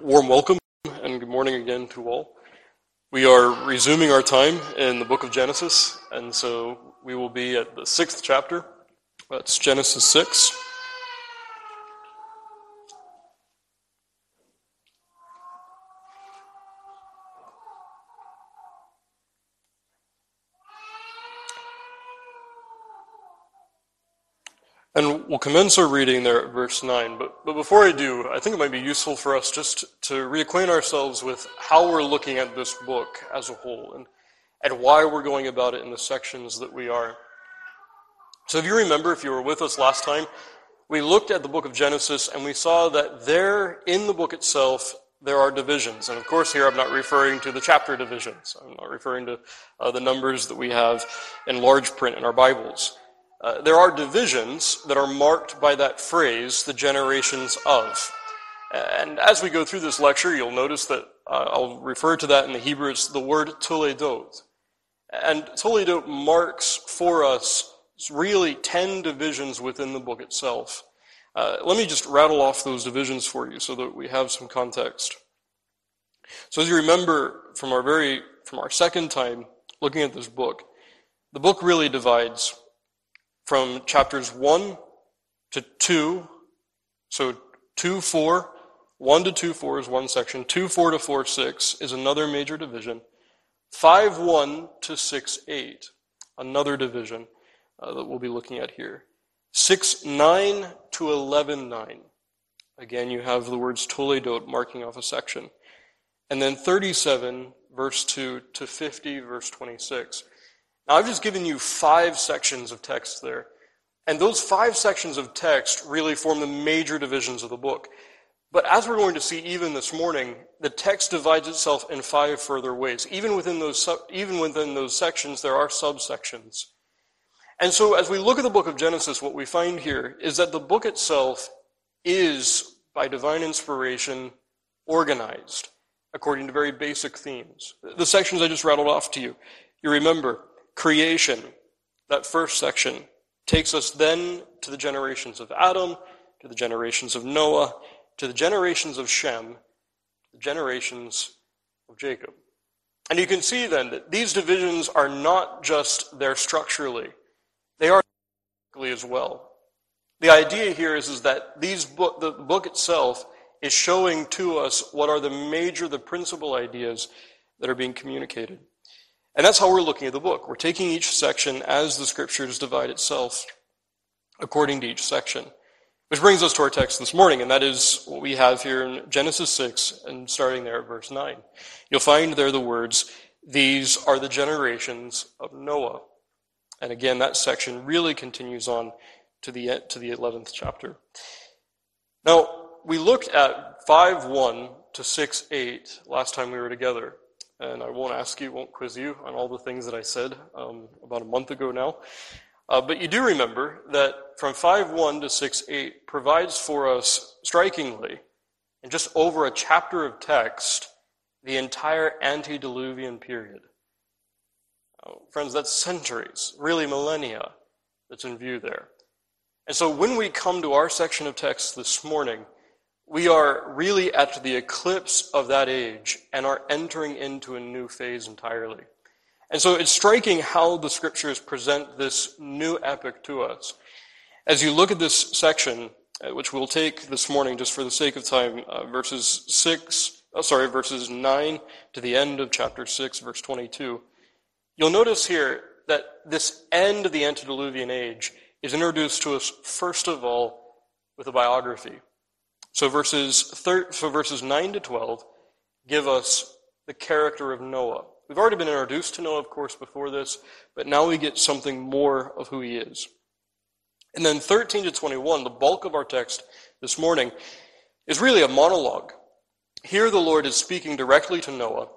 warm welcome and good morning again to all. We are resuming our time in the book of Genesis, and so we will be at the sixth chapter. That's Genesis 6. And we'll commence our reading there at verse 9. But, but before I do, I think it might be useful for us just to reacquaint ourselves with how we're looking at this book as a whole and, and why we're going about it in the sections that we are. So if you remember, if you were with us last time, we looked at the book of Genesis and we saw that there in the book itself, there are divisions. And of course, here I'm not referring to the chapter divisions. I'm not referring to uh, the numbers that we have in large print in our Bibles. Uh, there are divisions that are marked by that phrase, the generations of. And as we go through this lecture, you'll notice that uh, I'll refer to that in the Hebrew, it's the word toledot. And toledot marks for us really ten divisions within the book itself. Uh, let me just rattle off those divisions for you so that we have some context. So as you remember from our very, from our second time looking at this book, the book really divides from chapters 1 to 2. So 2, 4, 1 to 2, 4 is one section. 2, 4 to 4, 6 is another major division. 5, 1 to 6, 8, another division uh, that we'll be looking at here. 6, 9 to 11, 9. Again, you have the words toledot marking off a section. And then 37, verse 2 to 50, verse 26. Now, I've just given you five sections of text there. And those five sections of text really form the major divisions of the book. But as we're going to see even this morning, the text divides itself in five further ways. Even within those, even within those sections, there are subsections. And so as we look at the book of Genesis, what we find here is that the book itself is, by divine inspiration, organized according to very basic themes. The sections I just rattled off to you. You remember creation, that first section, takes us then to the generations of Adam, to the generations of Noah, to the generations of Shem, the generations of Jacob. And you can see then that these divisions are not just there structurally, they are as well. The idea here is, is that these book, the book itself is showing to us what are the major, the principal ideas that are being communicated. And that's how we're looking at the book. We're taking each section as the scriptures divide itself according to each section. Which brings us to our text this morning, and that is what we have here in Genesis 6 and starting there at verse 9. You'll find there the words, These are the generations of Noah. And again, that section really continues on to the, to the 11th chapter. Now, we looked at 5 1 to 6 8 last time we were together and I won't ask you, won't quiz you on all the things that I said um, about a month ago now. Uh, but you do remember that from 5.1 to 6.8 provides for us strikingly, in just over a chapter of text, the entire antediluvian period. Oh, friends, that's centuries, really millennia, that's in view there. And so when we come to our section of text this morning, we are really at the eclipse of that age and are entering into a new phase entirely. And so it's striking how the scriptures present this new epic to us. As you look at this section, uh, which we'll take this morning just for the sake of time, uh, verses 6, oh, sorry, verses 9 to the end of chapter 6, verse 22, you'll notice here that this end of the antediluvian age is introduced to us first of all with a biography. So verses, thir- so verses 9 to 12 give us the character of Noah. We've already been introduced to Noah, of course, before this, but now we get something more of who he is. And then 13 to 21, the bulk of our text this morning, is really a monologue. Here the Lord is speaking directly to Noah.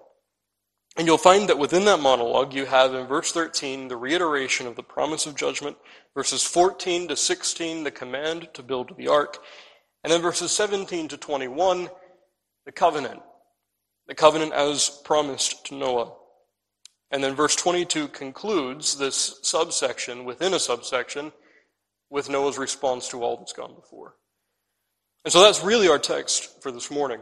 And you'll find that within that monologue, you have in verse 13 the reiteration of the promise of judgment, verses 14 to 16, the command to build the ark, and then verses 17 to 21, the covenant. The covenant as promised to Noah. And then verse 22 concludes this subsection within a subsection with Noah's response to all that's gone before. And so that's really our text for this morning.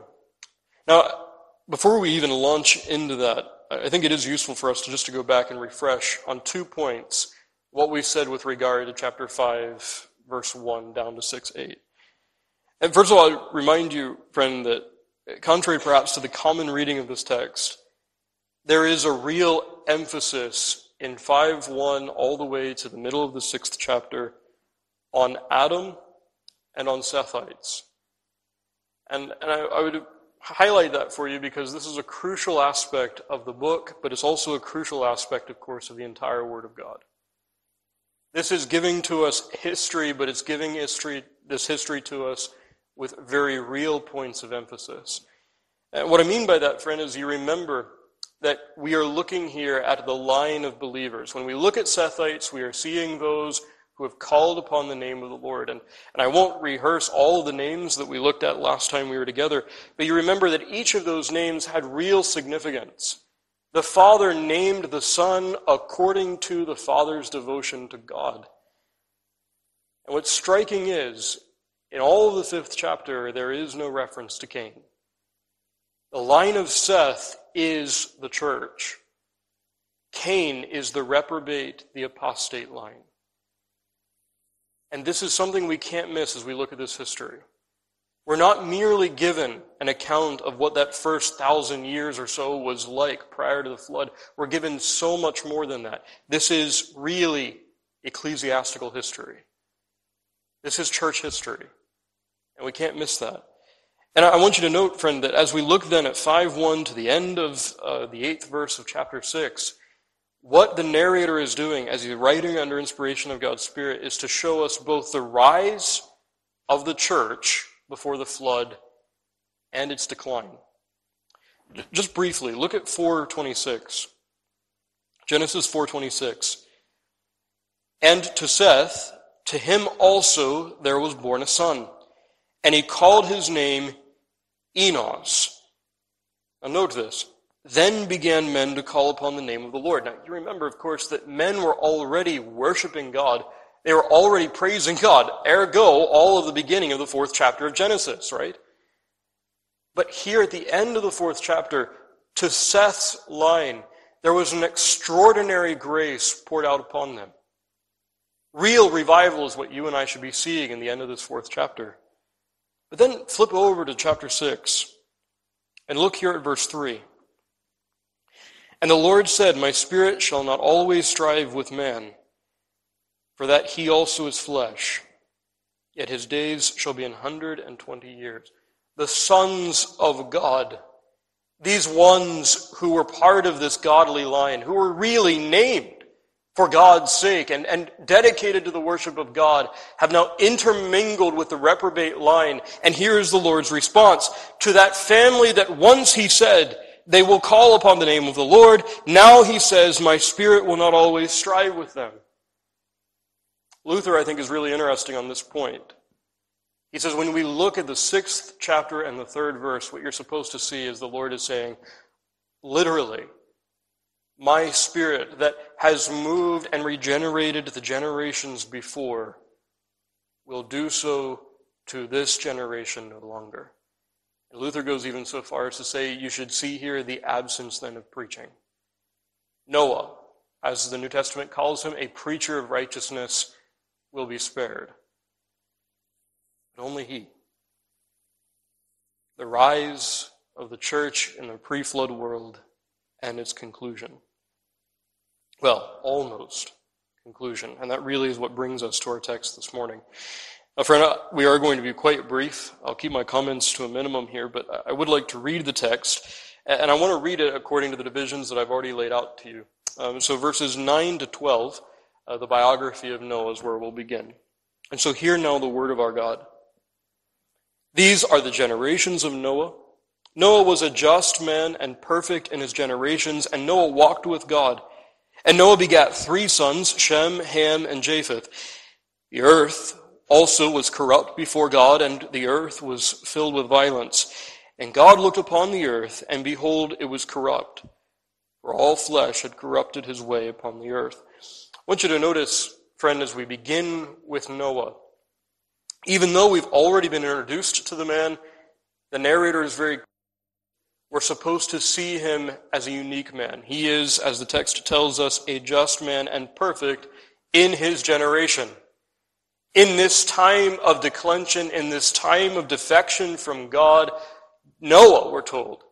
Now, before we even launch into that, I think it is useful for us to just to go back and refresh on two points what we said with regard to chapter 5, verse 1 down to 6, 8. And first of all, I remind you, friend, that contrary perhaps to the common reading of this text, there is a real emphasis in 5 1 all the way to the middle of the sixth chapter on Adam and on Sethites. And, and I, I would highlight that for you because this is a crucial aspect of the book, but it's also a crucial aspect, of course, of the entire Word of God. This is giving to us history, but it's giving history, this history to us with very real points of emphasis. And what I mean by that, friend, is you remember that we are looking here at the line of believers. When we look at Sethites, we are seeing those who have called upon the name of the Lord. And, and I won't rehearse all the names that we looked at last time we were together, but you remember that each of those names had real significance. The Father named the Son according to the Father's devotion to God. And what's striking is, in all of the fifth chapter, there is no reference to Cain. The line of Seth is the church. Cain is the reprobate, the apostate line. And this is something we can't miss as we look at this history. We're not merely given an account of what that first thousand years or so was like prior to the flood. We're given so much more than that. This is really ecclesiastical history. This is church history. And we can't miss that. And I want you to note, friend, that as we look then at 5 1 to the end of uh, the eighth verse of chapter 6, what the narrator is doing as he's writing under inspiration of God's Spirit is to show us both the rise of the church before the flood and its decline. Just briefly, look at 426. Genesis 4:26. And to Seth, to him also there was born a son, and he called his name Enos. Now note this. Then began men to call upon the name of the Lord. Now, you remember, of course, that men were already worshiping God. They were already praising God. Ergo, all of the beginning of the fourth chapter of Genesis, right? But here at the end of the fourth chapter, to Seth's line, there was an extraordinary grace poured out upon them. Real revival is what you and I should be seeing in the end of this fourth chapter. But then flip over to chapter 6 and look here at verse 3. And the Lord said, My spirit shall not always strive with man, for that he also is flesh. Yet his days shall be an hundred and twenty years. The sons of God, these ones who were part of this godly line, who were really named for God's sake and, and dedicated to the worship of God, have now intermingled with the reprobate line. And here is the Lord's response to that family that once he said, they will call upon the name of the Lord. Now he says, My spirit will not always strive with them. Luther, I think, is really interesting on this point. He says, when we look at the sixth chapter and the third verse, what you're supposed to see is the Lord is saying, literally, my spirit that has moved and regenerated the generations before will do so to this generation no longer. Luther goes even so far as to say you should see here the absence then of preaching. Noah, as the New Testament calls him, a preacher of righteousness, will be spared. But only he. The rise of the church in the pre flood world and its conclusion. Well, almost conclusion. And that really is what brings us to our text this morning. Now, friend, uh, we are going to be quite brief. I'll keep my comments to a minimum here, but I would like to read the text, and I want to read it according to the divisions that I've already laid out to you. Um, so, verses 9 to 12, uh, the biography of Noah is where we'll begin. And so, hear now the word of our God. These are the generations of Noah. Noah was a just man and perfect in his generations, and Noah walked with God. And Noah begat three sons, Shem, Ham, and Japheth. The earth also was corrupt before God, and the earth was filled with violence. And God looked upon the earth, and behold, it was corrupt, for all flesh had corrupted his way upon the earth. I want you to notice, friend, as we begin with Noah, even though we've already been introduced to the man, the narrator is very we're supposed to see him as a unique man. He is, as the text tells us, a just man and perfect in his generation. In this time of declension, in this time of defection from God, Noah, we're told,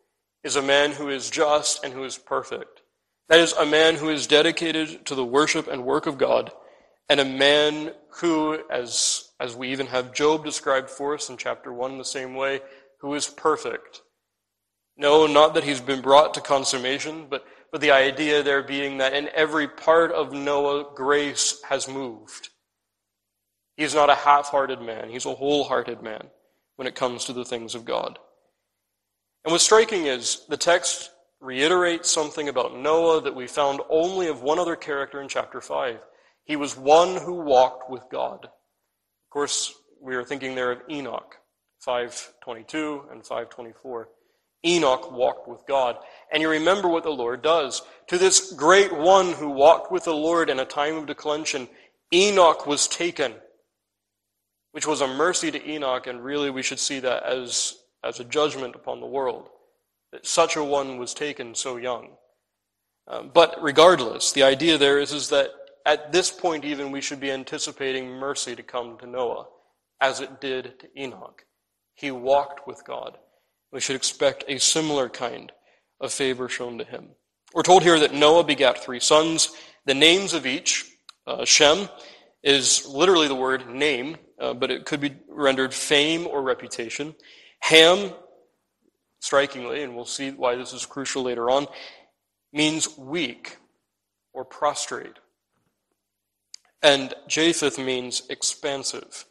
is a man who is just and who is perfect. That is, a man who is dedicated to the worship and work of God, and a man who, as, as we even have Job described for us in chapter 1 in the same way, who is perfect no, not that he's been brought to consummation, but, but the idea there being that in every part of Noah, grace has moved. He's not a half hearted man, he's a wholehearted man when it comes to the things of God. And what's striking is the text reiterates something about Noah that we found only of one other character in chapter 5. He was one who walked with God. Of course, we are thinking there of Enoch, 522 and 524. Enoch walked with God. And you remember what the Lord does. To this great one who walked with the Lord in a time of declension, Enoch was taken, which was a mercy to Enoch, and really we should see that as, as a judgment upon the world, that such a one was taken so young. Um, but regardless, the idea there is, is that at this point even we should be anticipating mercy to come to Noah, as it did to Enoch. He walked with God. We should expect a similar kind of favor shown to him. We're told here that Noah begat three sons. The names of each, uh, Shem, is literally the word name, uh, but it could be rendered fame or reputation. Ham, strikingly, and we'll see why this is crucial later on, means weak or prostrate. And Japheth means expansive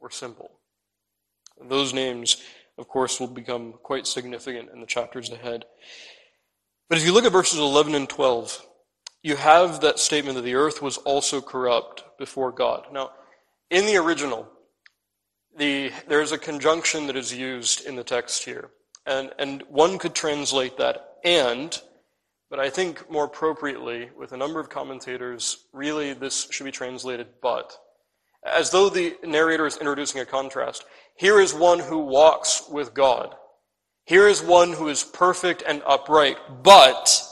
or simple. Those names of course, will become quite significant in the chapters ahead. But if you look at verses 11 and 12, you have that statement that the earth was also corrupt before God. Now, in the original, the, there's a conjunction that is used in the text here. And, and one could translate that and, but I think more appropriately, with a number of commentators, really this should be translated but. As though the narrator is introducing a contrast. Here is one who walks with God. Here is one who is perfect and upright. But,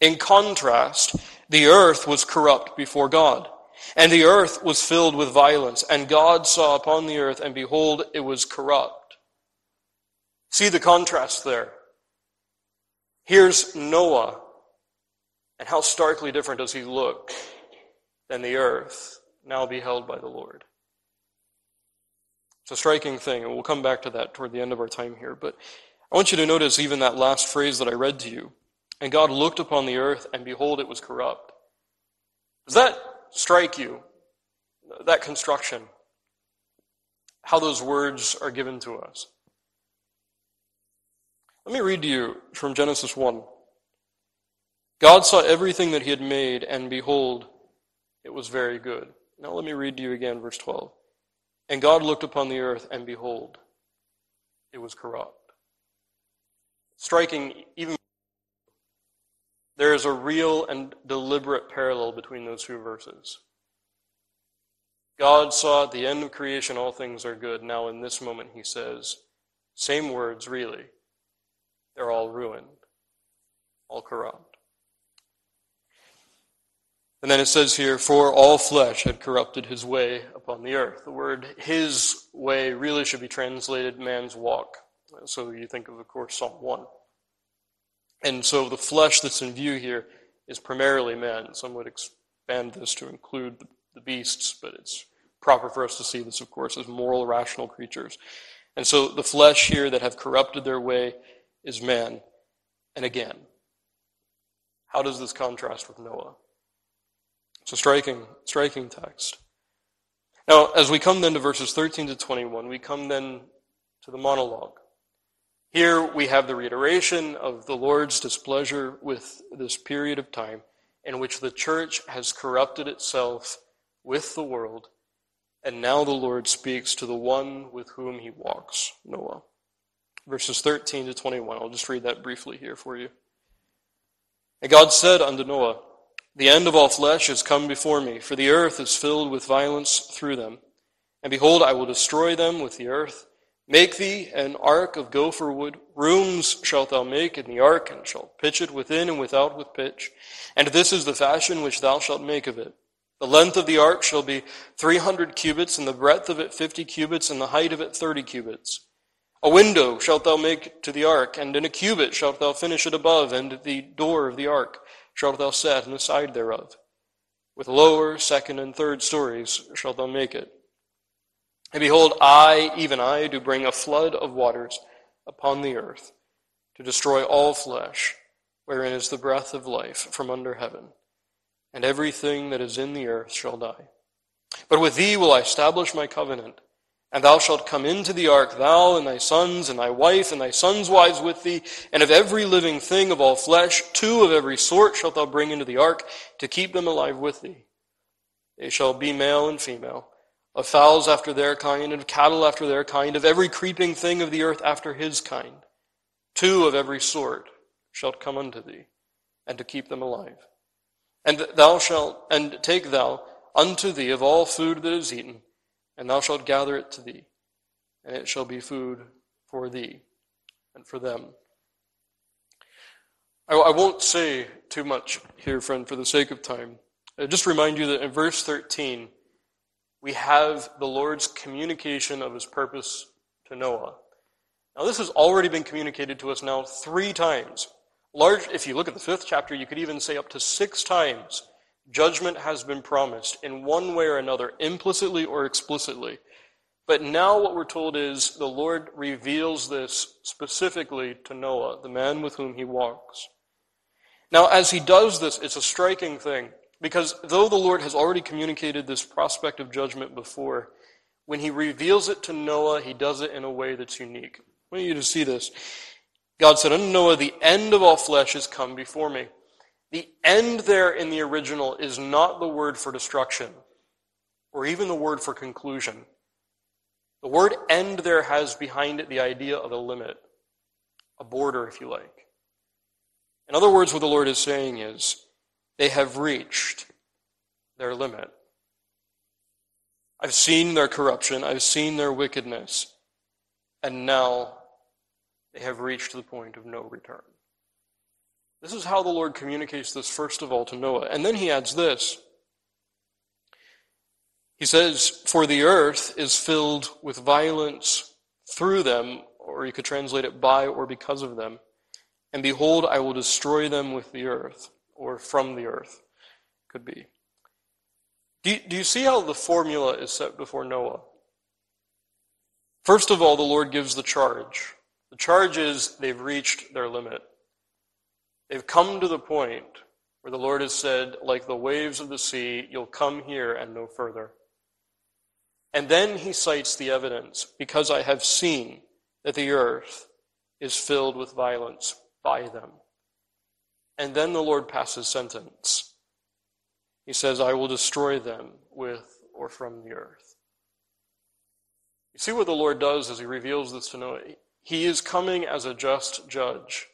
in contrast, the earth was corrupt before God. And the earth was filled with violence. And God saw upon the earth, and behold, it was corrupt. See the contrast there. Here's Noah. And how starkly different does he look than the earth now beheld by the Lord? It's a striking thing, and we'll come back to that toward the end of our time here. But I want you to notice even that last phrase that I read to you. And God looked upon the earth, and behold, it was corrupt. Does that strike you? That construction? How those words are given to us? Let me read to you from Genesis 1. God saw everything that he had made, and behold, it was very good. Now let me read to you again, verse 12. And God looked upon the earth, and behold, it was corrupt. Striking even there is a real and deliberate parallel between those two verses. God saw at the end of creation all things are good. Now, in this moment, he says, same words, really. They're all ruined, all corrupt. And then it says here, for all flesh had corrupted his way upon the earth. The word his way really should be translated man's walk. So you think of, of course, Psalm 1. And so the flesh that's in view here is primarily man. Some would expand this to include the, beasts, but it's proper for us to see this, of course, as moral, rational creatures. And so the flesh here that have corrupted their way is man. And again, how does this contrast with Noah? It's a striking, striking text. Now, as we come then to verses 13 to 21, we come then to the monologue. Here we have the reiteration of the Lord's displeasure with this period of time in which the church has corrupted itself with the world, and now the Lord speaks to the one with whom he walks, Noah. Verses 13 to 21. I'll just read that briefly here for you. And God said unto Noah, the end of all flesh is come before me, for the earth is filled with violence through them. And behold, I will destroy them with the earth, Make thee an ark of gopher wood. Rooms shalt thou make in the ark, and shalt pitch it within and without with pitch. And this is the fashion which thou shalt make of it. The length of the ark shall be three hundred cubits, and the breadth of it fifty cubits, and the height of it thirty cubits. A window shalt thou make to the ark, and in a cubit shalt thou finish it above, and the door of the ark shalt thou set in the side thereof. With lower, second, and third stories shalt thou make it. And behold, I, even I, do bring a flood of waters upon the earth to destroy all flesh, wherein is the breath of life from under heaven. And everything that is in the earth shall die. But with thee will I establish my covenant, and thou shalt come into the ark, thou and thy sons, and thy wife, and thy sons' wives with thee, and of every living thing of all flesh, two of every sort shalt thou bring into the ark, to keep them alive with thee. They shall be male and female of fowls after their kind, and of cattle after their kind, of every creeping thing of the earth after his kind. Two of every sort shalt come unto thee, and to keep them alive. And thou shalt, and take thou unto thee of all food that is eaten, and thou shalt gather it to thee, and it shall be food for thee and for them. I, I won't say too much here, friend, for the sake of time. I just remind you that in verse 13, we have the Lord's communication of his purpose to Noah. Now, this has already been communicated to us now three times. Large, if you look at the fifth chapter, you could even say up to six times judgment has been promised in one way or another, implicitly or explicitly. But now what we're told is the Lord reveals this specifically to Noah, the man with whom he walks. Now, as he does this, it's a striking thing. Because though the Lord has already communicated this prospect of judgment before, when he reveals it to Noah, he does it in a way that's unique. I want you to see this. God said unto Noah, The end of all flesh is come before me. The end there in the original is not the word for destruction, or even the word for conclusion. The word end there has behind it the idea of a limit, a border, if you like. In other words, what the Lord is saying is, they have reached their limit. I've seen their corruption, I've seen their wickedness, and now they have reached the point of no return. This is how the Lord communicates this, first of all, to Noah. And then he adds this. He says, For the earth is filled with violence through them, or you could translate it by or because of them. And behold, I will destroy them with the earth or from the earth, could be. Do you, do you see how the formula is set before Noah? First of all, the Lord gives the charge. The charge is they've reached their limit. They've come to the point where the Lord has said, like the waves of the sea, you'll come here and no further. And then he cites the evidence, because I have seen that the earth is filled with violence by them. And then the Lord passes sentence. He says, I will destroy them with or from the earth. You see what the Lord does as he reveals this to Noah? He is coming as a just judge.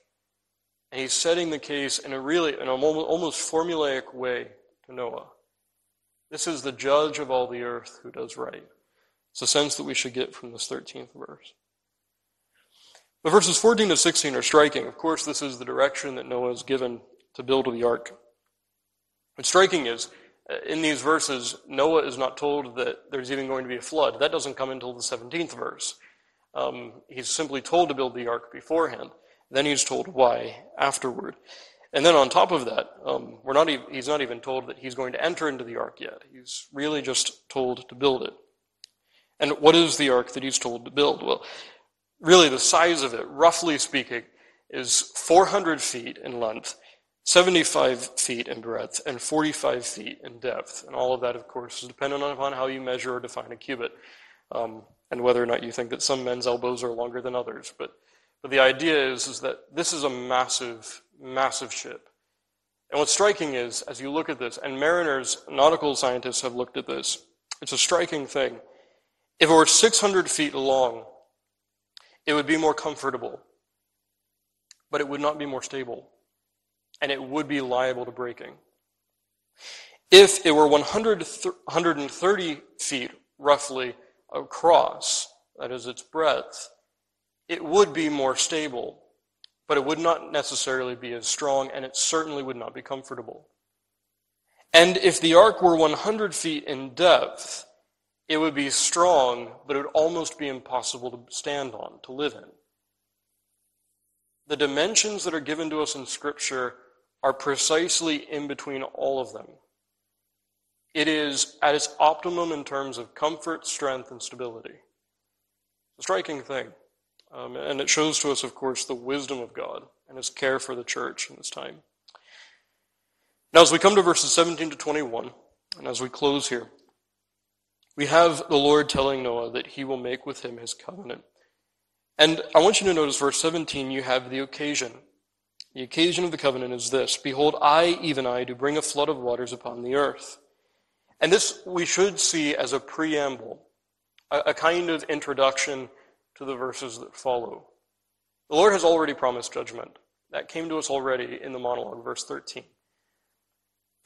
And he's setting the case in a really, in a almost formulaic way to Noah. This is the judge of all the earth who does right. It's a sense that we should get from this 13th verse. But verses 14 to 16 are striking. Of course, this is the direction that Noah is given to build the ark. What's striking is, uh, in these verses, Noah is not told that there's even going to be a flood. That doesn't come until the 17th verse. Um, he's simply told to build the ark beforehand. Then he's told why afterward. And then on top of that, um, we're not even, he's not even told that he's going to enter into the ark yet. He's really just told to build it. And what is the ark that he's told to build? Well, really the size of it, roughly speaking, is 400 feet in length, 75 feet in breadth, and 45 feet in depth. And all of that, of course, is dependent upon how you measure or define a cubit, um, and whether or not you think that some men's elbows are longer than others. But, but the idea is, is that this is a massive, massive ship. And what's striking is, as you look at this, and mariners, nautical scientists have looked at this, it's a striking thing. If it were 600 feet long, it would be more comfortable, but it would not be more stable, and it would be liable to breaking. If it were 100, 130 feet roughly across, that is, its breadth, it would be more stable, but it would not necessarily be as strong, and it certainly would not be comfortable. And if the ark were 100 feet in depth, it would be strong, but it would almost be impossible to stand on, to live in. The dimensions that are given to us in Scripture are precisely in between all of them. It is at its optimum in terms of comfort, strength, and stability. It's a striking thing. Um, and it shows to us, of course, the wisdom of God and his care for the church in this time. Now, as we come to verses 17 to 21, and as we close here, we have the Lord telling Noah that he will make with him his covenant. And I want you to notice verse 17, you have the occasion. The occasion of the covenant is this Behold, I, even I, do bring a flood of waters upon the earth. And this we should see as a preamble, a, a kind of introduction to the verses that follow. The Lord has already promised judgment. That came to us already in the monologue, verse 13.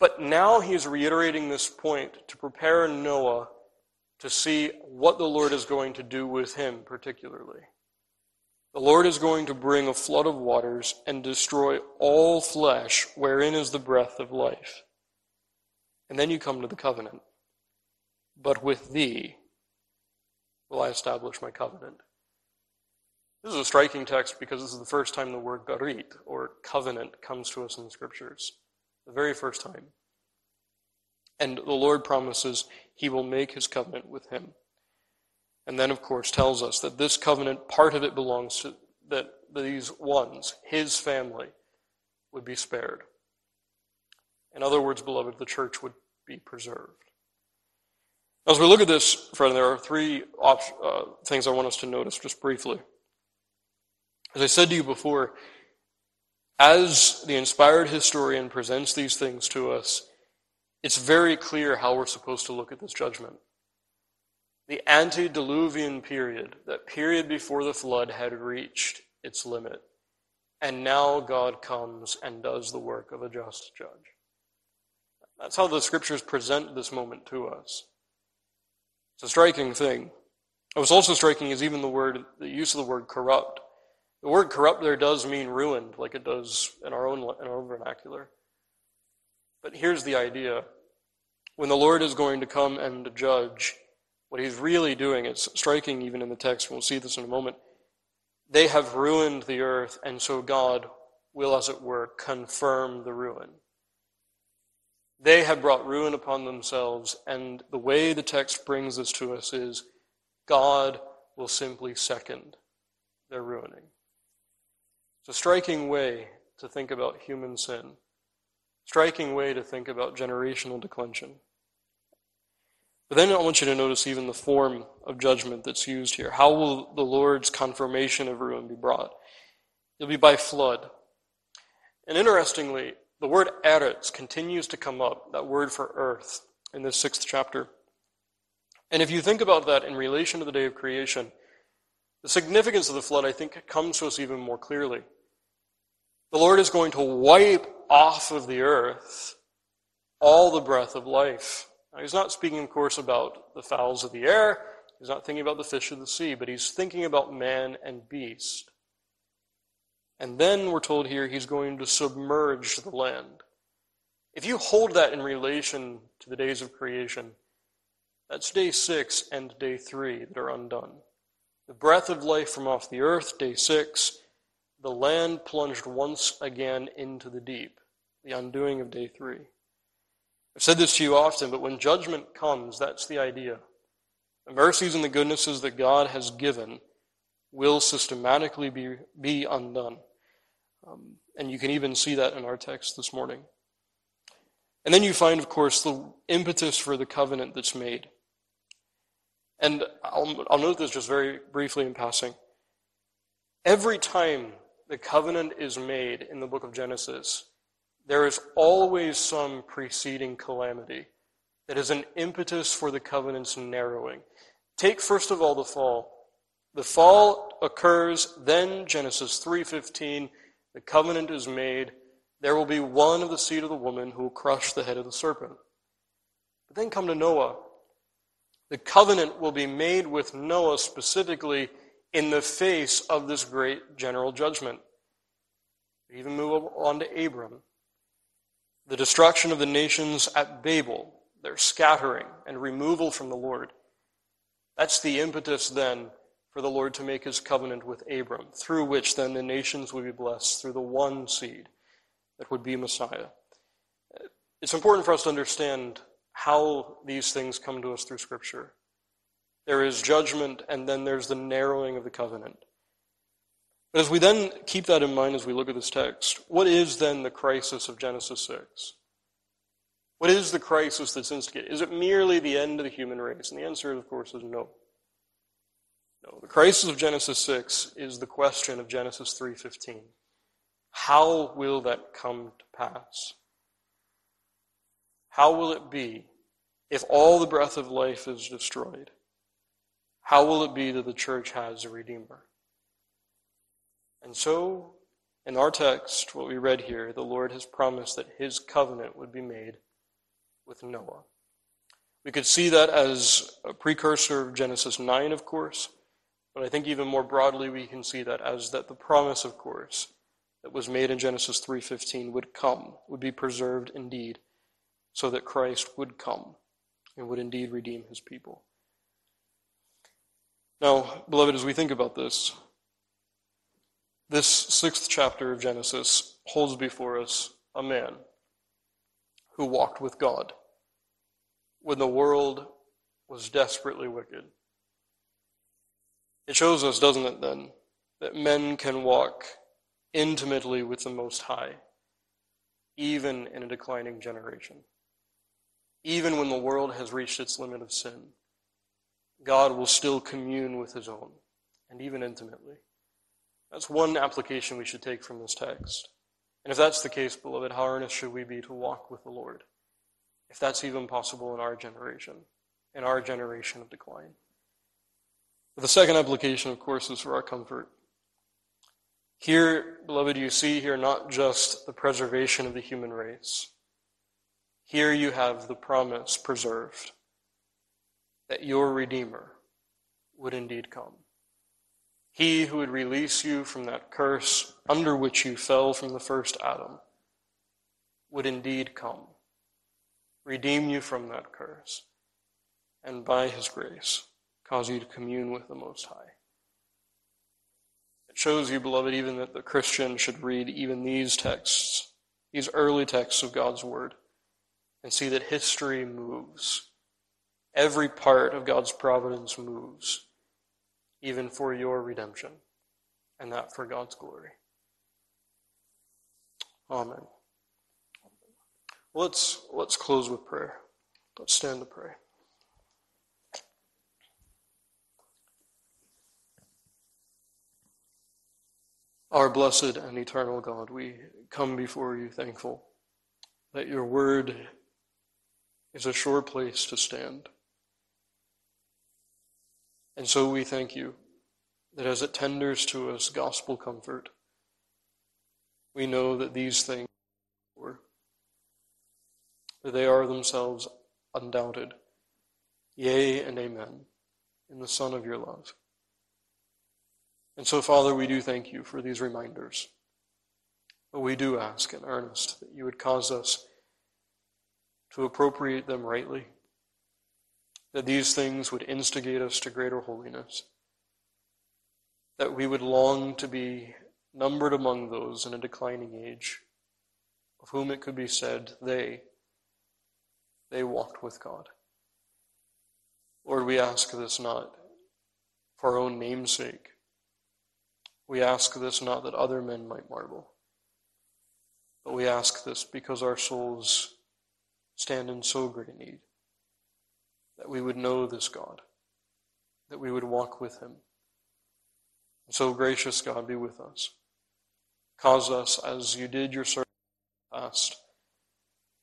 But now he is reiterating this point to prepare Noah to see what the Lord is going to do with him, particularly. The Lord is going to bring a flood of waters and destroy all flesh wherein is the breath of life. And then you come to the covenant. But with thee will I establish my covenant. This is a striking text because this is the first time the word barit, or covenant, comes to us in the scriptures. The very first time. And the Lord promises he will make his covenant with him. And then, of course, tells us that this covenant, part of it belongs to that these ones, his family, would be spared. In other words, beloved, the church would be preserved. As we look at this, friend, there are three op- uh, things I want us to notice just briefly. As I said to you before, as the inspired historian presents these things to us, it's very clear how we're supposed to look at this judgment. The antediluvian period, that period before the flood, had reached its limit. And now God comes and does the work of a just judge. That's how the scriptures present this moment to us. It's a striking thing. What's also striking is even the word, the use of the word corrupt. The word corrupt there does mean ruined, like it does in our own in our vernacular. But here's the idea. When the Lord is going to come and judge, what he's really doing, it's striking even in the text, we'll see this in a moment. They have ruined the earth, and so God will, as it were, confirm the ruin. They have brought ruin upon themselves, and the way the text brings this to us is God will simply second their ruining. It's a striking way to think about human sin. Striking way to think about generational declension. But then I want you to notice even the form of judgment that's used here. How will the Lord's confirmation of ruin be brought? It'll be by flood. And interestingly, the word eretz continues to come up, that word for earth, in this sixth chapter. And if you think about that in relation to the day of creation, the significance of the flood, I think, comes to us even more clearly. The Lord is going to wipe off of the earth all the breath of life. Now, he's not speaking, of course, about the fowls of the air. He's not thinking about the fish of the sea, but he's thinking about man and beast. And then we're told here he's going to submerge the land. If you hold that in relation to the days of creation, that's day six and day three that are undone. The breath of life from off the earth, day six, the land plunged once again into the deep, the undoing of day three. I've said this to you often, but when judgment comes, that's the idea. The mercies and the goodnesses that God has given will systematically be, be undone. Um, and you can even see that in our text this morning. And then you find, of course, the impetus for the covenant that's made. And I'll, I'll note this just very briefly in passing. Every time the covenant is made in the book of Genesis, there is always some preceding calamity that is an impetus for the covenant's narrowing. Take first of all the fall. The fall occurs, then Genesis 3:15, the covenant is made. There will be one of the seed of the woman who will crush the head of the serpent. But then come to Noah. The covenant will be made with Noah specifically in the face of this great general judgment. We even move on to Abram. The destruction of the nations at Babel, their scattering and removal from the Lord. That's the impetus then for the Lord to make his covenant with Abram, through which then the nations would be blessed through the one seed that would be Messiah. It's important for us to understand how these things come to us through Scripture. There is judgment, and then there's the narrowing of the covenant. But as we then keep that in mind as we look at this text, what is then the crisis of Genesis 6? What is the crisis that's instigated? Is it merely the end of the human race? And the answer, of course, is no. No. The crisis of Genesis 6 is the question of Genesis 3:15. How will that come to pass? How will it be if all the breath of life is destroyed? How will it be that the church has a redeemer? And so, in our text, what we read here, the Lord has promised that his covenant would be made with Noah. We could see that as a precursor of Genesis 9, of course, but I think even more broadly we can see that as that the promise, of course, that was made in Genesis 3:15 would come, would be preserved indeed, so that Christ would come and would indeed redeem his people. Now, beloved, as we think about this, this sixth chapter of Genesis holds before us a man who walked with God when the world was desperately wicked. It shows us, doesn't it, then, that men can walk intimately with the Most High, even in a declining generation. Even when the world has reached its limit of sin, God will still commune with his own, and even intimately. That's one application we should take from this text. And if that's the case, beloved, how earnest should we be to walk with the Lord? If that's even possible in our generation, in our generation of decline. But the second application, of course, is for our comfort. Here, beloved, you see here not just the preservation of the human race. Here you have the promise preserved that your Redeemer would indeed come. He who would release you from that curse under which you fell from the first Adam would indeed come, redeem you from that curse, and by his grace cause you to commune with the Most High. It shows you, beloved, even that the Christian should read even these texts, these early texts of God's Word, and see that history moves. Every part of God's providence moves even for your redemption, and that for God's glory. Amen. Let's, let's close with prayer. Let's stand to pray. Our blessed and eternal God, we come before you thankful that your word is a sure place to stand. And so we thank you that as it tenders to us gospel comfort, we know that these things are, that they are themselves undoubted. Yea and amen in the Son of your love. And so, Father, we do thank you for these reminders. But we do ask in earnest that you would cause us to appropriate them rightly that these things would instigate us to greater holiness, that we would long to be numbered among those in a declining age, of whom it could be said, they, they walked with God. Lord, we ask this not for our own name's sake. We ask this not that other men might marvel, but we ask this because our souls stand in so great a need that we would know this God, that we would walk with him. And so, gracious God, be with us. Cause us, as you did your servant past,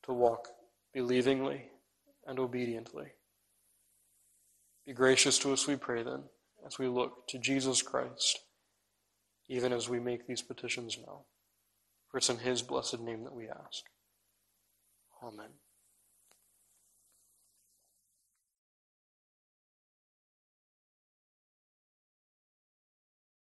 to walk believingly and obediently. Be gracious to us, we pray then, as we look to Jesus Christ, even as we make these petitions now. For it's in his blessed name that we ask. Amen.